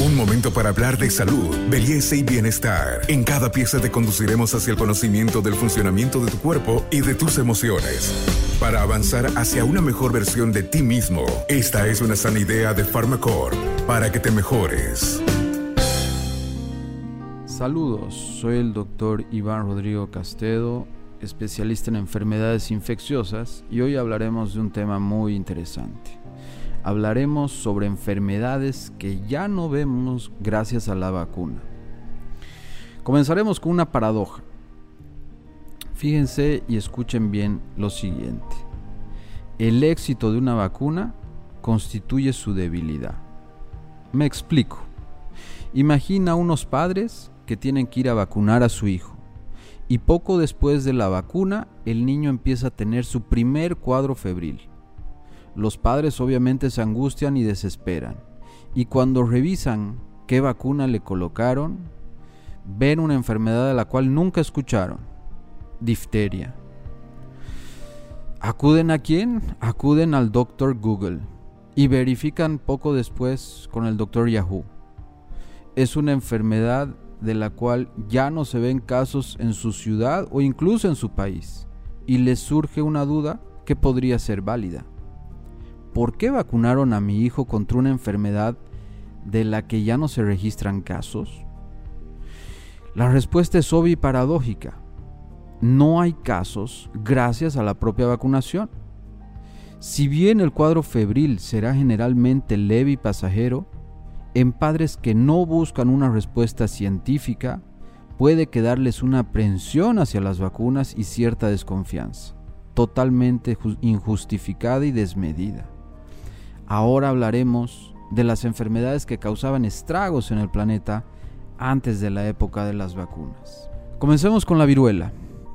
Un momento para hablar de salud, belleza y bienestar. En cada pieza te conduciremos hacia el conocimiento del funcionamiento de tu cuerpo y de tus emociones. Para avanzar hacia una mejor versión de ti mismo, esta es una sana idea de Pharmacore para que te mejores. Saludos, soy el doctor Iván Rodrigo Castedo, especialista en enfermedades infecciosas, y hoy hablaremos de un tema muy interesante hablaremos sobre enfermedades que ya no vemos gracias a la vacuna. Comenzaremos con una paradoja. Fíjense y escuchen bien lo siguiente. El éxito de una vacuna constituye su debilidad. Me explico. Imagina unos padres que tienen que ir a vacunar a su hijo y poco después de la vacuna el niño empieza a tener su primer cuadro febril los padres obviamente se angustian y desesperan. Y cuando revisan qué vacuna le colocaron, ven una enfermedad de la cual nunca escucharon. Difteria. ¿Acuden a quién? Acuden al doctor Google y verifican poco después con el doctor Yahoo. Es una enfermedad de la cual ya no se ven casos en su ciudad o incluso en su país y les surge una duda que podría ser válida. ¿Por qué vacunaron a mi hijo contra una enfermedad de la que ya no se registran casos? La respuesta es obvia y paradójica. No hay casos gracias a la propia vacunación. Si bien el cuadro febril será generalmente leve y pasajero, en padres que no buscan una respuesta científica, puede quedarles una aprensión hacia las vacunas y cierta desconfianza, totalmente injustificada y desmedida. Ahora hablaremos de las enfermedades que causaban estragos en el planeta antes de la época de las vacunas. Comencemos con la viruela.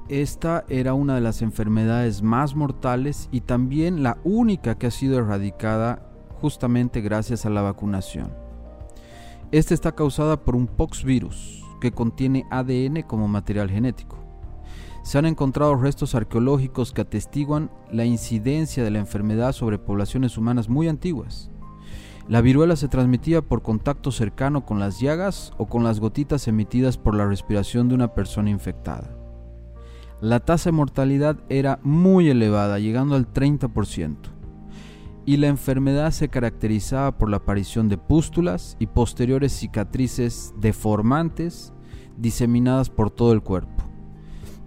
Esta era una de las enfermedades más mortales y también la única que ha sido erradicada justamente gracias a la vacunación. Esta está causada por un poxvirus que contiene ADN como material genético se han encontrado restos arqueológicos que atestiguan la incidencia de la enfermedad sobre poblaciones humanas muy antiguas. La viruela se transmitía por contacto cercano con las llagas o con las gotitas emitidas por la respiración de una persona infectada. La tasa de mortalidad era muy elevada, llegando al 30%, y la enfermedad se caracterizaba por la aparición de pústulas y posteriores cicatrices deformantes diseminadas por todo el cuerpo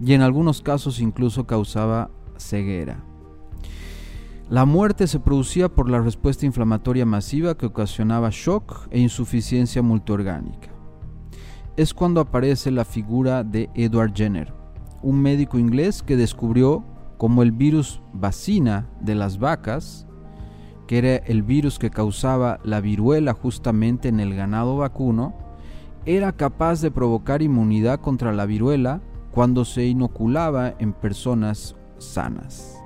y en algunos casos incluso causaba ceguera. La muerte se producía por la respuesta inflamatoria masiva que ocasionaba shock e insuficiencia multiorgánica. Es cuando aparece la figura de Edward Jenner, un médico inglés que descubrió cómo el virus vacina de las vacas, que era el virus que causaba la viruela justamente en el ganado vacuno, era capaz de provocar inmunidad contra la viruela cuando se inoculaba en personas sanas.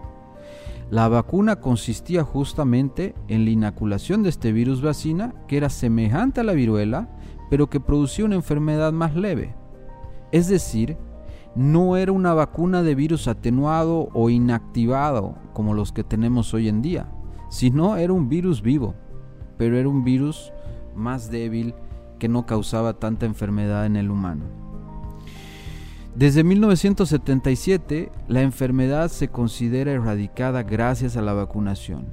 La vacuna consistía justamente en la inoculación de este virus vacina que era semejante a la viruela, pero que producía una enfermedad más leve. Es decir, no era una vacuna de virus atenuado o inactivado como los que tenemos hoy en día, sino era un virus vivo, pero era un virus más débil que no causaba tanta enfermedad en el humano. Desde 1977, la enfermedad se considera erradicada gracias a la vacunación.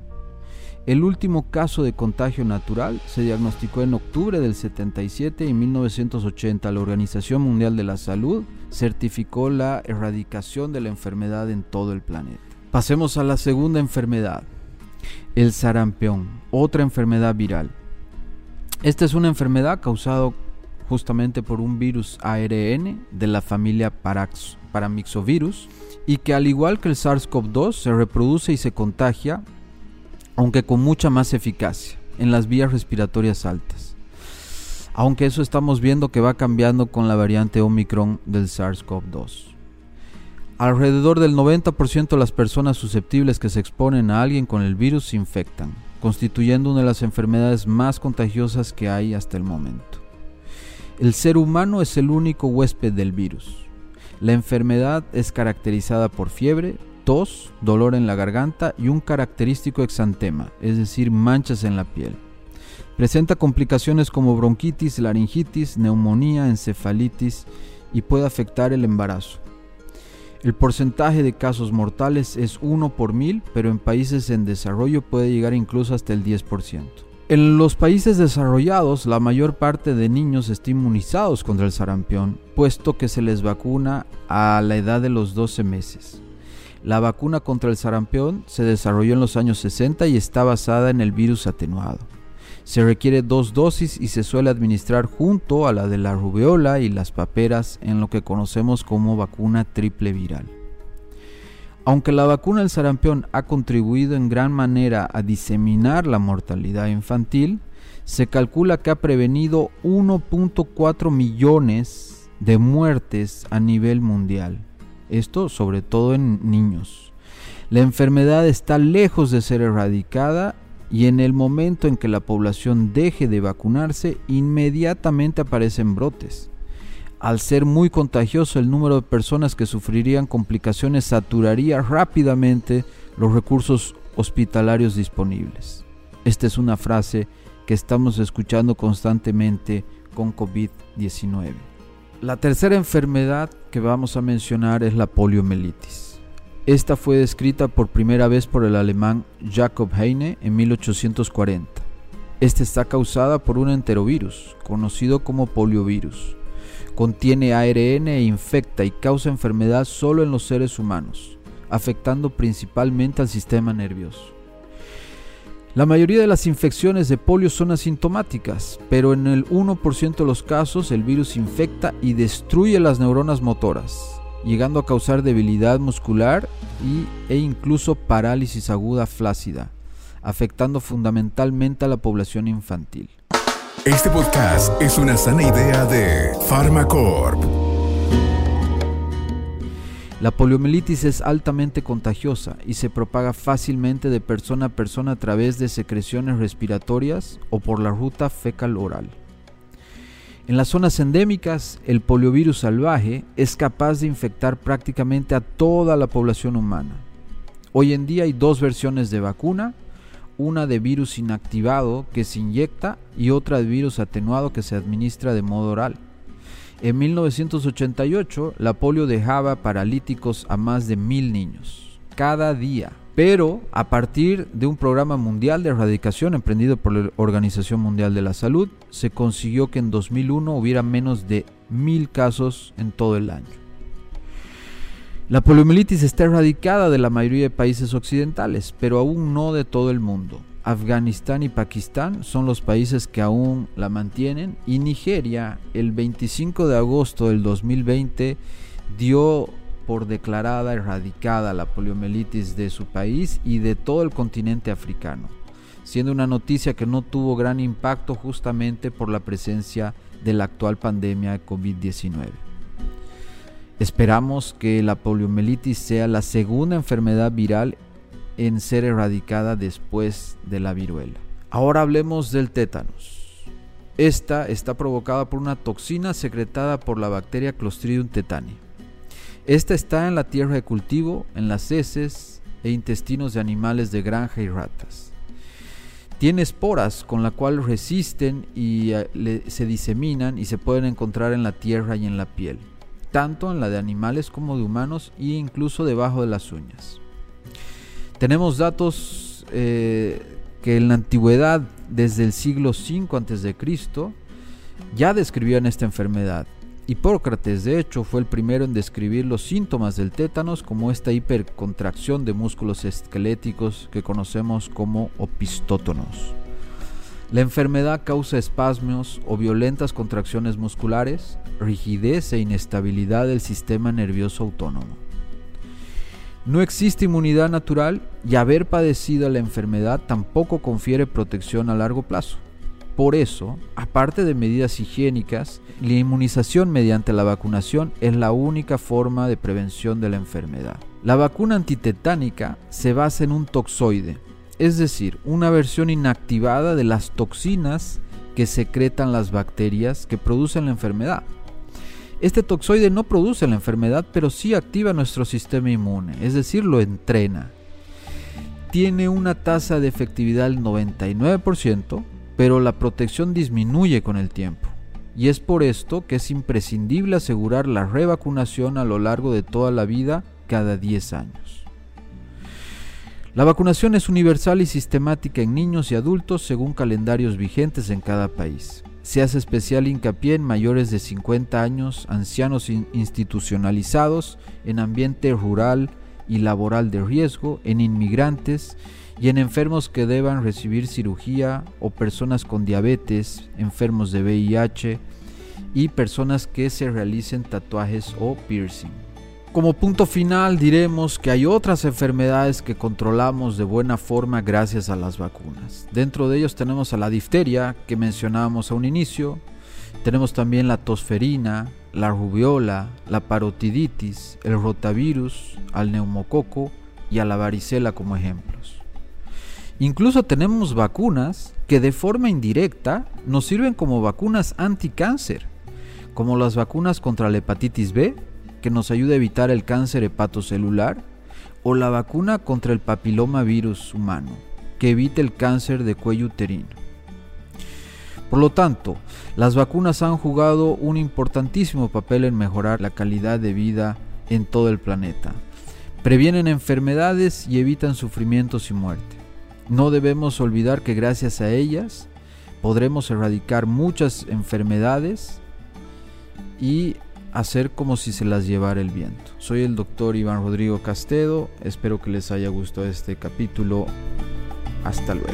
El último caso de contagio natural se diagnosticó en octubre del 77 y en 1980 la Organización Mundial de la Salud certificó la erradicación de la enfermedad en todo el planeta. Pasemos a la segunda enfermedad, el sarampión, otra enfermedad viral. Esta es una enfermedad causada justamente por un virus ARN de la familia Parax, Paramyxovirus y que al igual que el SARS-CoV-2 se reproduce y se contagia, aunque con mucha más eficacia en las vías respiratorias altas. Aunque eso estamos viendo que va cambiando con la variante Omicron del SARS-CoV-2. Alrededor del 90% de las personas susceptibles que se exponen a alguien con el virus se infectan, constituyendo una de las enfermedades más contagiosas que hay hasta el momento. El ser humano es el único huésped del virus. La enfermedad es caracterizada por fiebre, tos, dolor en la garganta y un característico exantema, es decir, manchas en la piel. Presenta complicaciones como bronquitis, laringitis, neumonía, encefalitis y puede afectar el embarazo. El porcentaje de casos mortales es 1 por mil, pero en países en desarrollo puede llegar incluso hasta el 10%. En los países desarrollados, la mayor parte de niños está inmunizados contra el sarampión, puesto que se les vacuna a la edad de los 12 meses. La vacuna contra el sarampión se desarrolló en los años 60 y está basada en el virus atenuado. Se requiere dos dosis y se suele administrar junto a la de la rubeola y las paperas en lo que conocemos como vacuna triple viral. Aunque la vacuna del sarampión ha contribuido en gran manera a diseminar la mortalidad infantil, se calcula que ha prevenido 1.4 millones de muertes a nivel mundial. Esto sobre todo en niños. La enfermedad está lejos de ser erradicada y en el momento en que la población deje de vacunarse, inmediatamente aparecen brotes. Al ser muy contagioso, el número de personas que sufrirían complicaciones saturaría rápidamente los recursos hospitalarios disponibles. Esta es una frase que estamos escuchando constantemente con COVID-19. La tercera enfermedad que vamos a mencionar es la poliomielitis. Esta fue descrita por primera vez por el alemán Jacob Heine en 1840. Esta está causada por un enterovirus, conocido como poliovirus Contiene ARN e infecta y causa enfermedad solo en los seres humanos, afectando principalmente al sistema nervioso. La mayoría de las infecciones de polio son asintomáticas, pero en el 1% de los casos el virus infecta y destruye las neuronas motoras, llegando a causar debilidad muscular y, e incluso parálisis aguda flácida, afectando fundamentalmente a la población infantil. Este podcast es una sana idea de Pharmacorp. La poliomielitis es altamente contagiosa y se propaga fácilmente de persona a persona a través de secreciones respiratorias o por la ruta fecal oral. En las zonas endémicas, el poliovirus salvaje es capaz de infectar prácticamente a toda la población humana. Hoy en día hay dos versiones de vacuna una de virus inactivado que se inyecta y otra de virus atenuado que se administra de modo oral. En 1988, la polio dejaba paralíticos a más de mil niños, cada día. Pero a partir de un programa mundial de erradicación emprendido por la Organización Mundial de la Salud, se consiguió que en 2001 hubiera menos de mil casos en todo el año. La poliomielitis está erradicada de la mayoría de países occidentales, pero aún no de todo el mundo. Afganistán y Pakistán son los países que aún la mantienen y Nigeria el 25 de agosto del 2020 dio por declarada erradicada la poliomielitis de su país y de todo el continente africano, siendo una noticia que no tuvo gran impacto justamente por la presencia de la actual pandemia de COVID-19. Esperamos que la poliomielitis sea la segunda enfermedad viral en ser erradicada después de la viruela. Ahora hablemos del tétanos. Esta está provocada por una toxina secretada por la bacteria Clostridium tetani. Esta está en la tierra de cultivo, en las heces e intestinos de animales de granja y ratas. Tiene esporas con la cual resisten y eh, se diseminan y se pueden encontrar en la tierra y en la piel tanto en la de animales como de humanos e incluso debajo de las uñas. Tenemos datos eh, que en la antigüedad, desde el siglo V a.C., ya describían esta enfermedad. Hipócrates, de hecho, fue el primero en describir los síntomas del tétanos como esta hipercontracción de músculos esqueléticos que conocemos como opistótonos. La enfermedad causa espasmos o violentas contracciones musculares, rigidez e inestabilidad del sistema nervioso autónomo. No existe inmunidad natural y haber padecido la enfermedad tampoco confiere protección a largo plazo. Por eso, aparte de medidas higiénicas, la inmunización mediante la vacunación es la única forma de prevención de la enfermedad. La vacuna antitetánica se basa en un toxoide, es decir, una versión inactivada de las toxinas que secretan las bacterias que producen la enfermedad. Este toxoide no produce la enfermedad, pero sí activa nuestro sistema inmune, es decir, lo entrena. Tiene una tasa de efectividad del 99%, pero la protección disminuye con el tiempo. Y es por esto que es imprescindible asegurar la revacunación a lo largo de toda la vida cada 10 años. La vacunación es universal y sistemática en niños y adultos según calendarios vigentes en cada país. Se hace especial hincapié en mayores de 50 años, ancianos institucionalizados, en ambiente rural y laboral de riesgo, en inmigrantes y en enfermos que deban recibir cirugía o personas con diabetes, enfermos de VIH y personas que se realicen tatuajes o piercing. Como punto final diremos que hay otras enfermedades que controlamos de buena forma gracias a las vacunas. Dentro de ellos tenemos a la difteria que mencionábamos a un inicio, tenemos también la tosferina, la rubiola, la parotiditis, el rotavirus, al neumococo y a la varicela como ejemplos. Incluso tenemos vacunas que de forma indirecta nos sirven como vacunas anticáncer, como las vacunas contra la hepatitis B, que nos ayuda a evitar el cáncer hepatocelular, o la vacuna contra el papiloma virus humano, que evita el cáncer de cuello uterino. Por lo tanto, las vacunas han jugado un importantísimo papel en mejorar la calidad de vida en todo el planeta. Previenen enfermedades y evitan sufrimientos y muerte. No debemos olvidar que gracias a ellas podremos erradicar muchas enfermedades y hacer como si se las llevara el viento. Soy el doctor Iván Rodrigo Castedo, espero que les haya gustado este capítulo. Hasta luego.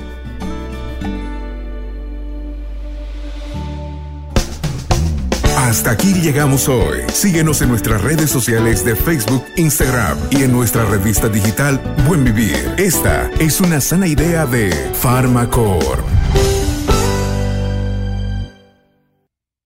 Hasta aquí llegamos hoy. Síguenos en nuestras redes sociales de Facebook, Instagram y en nuestra revista digital Buen Vivir. Esta es una sana idea de Farmacor.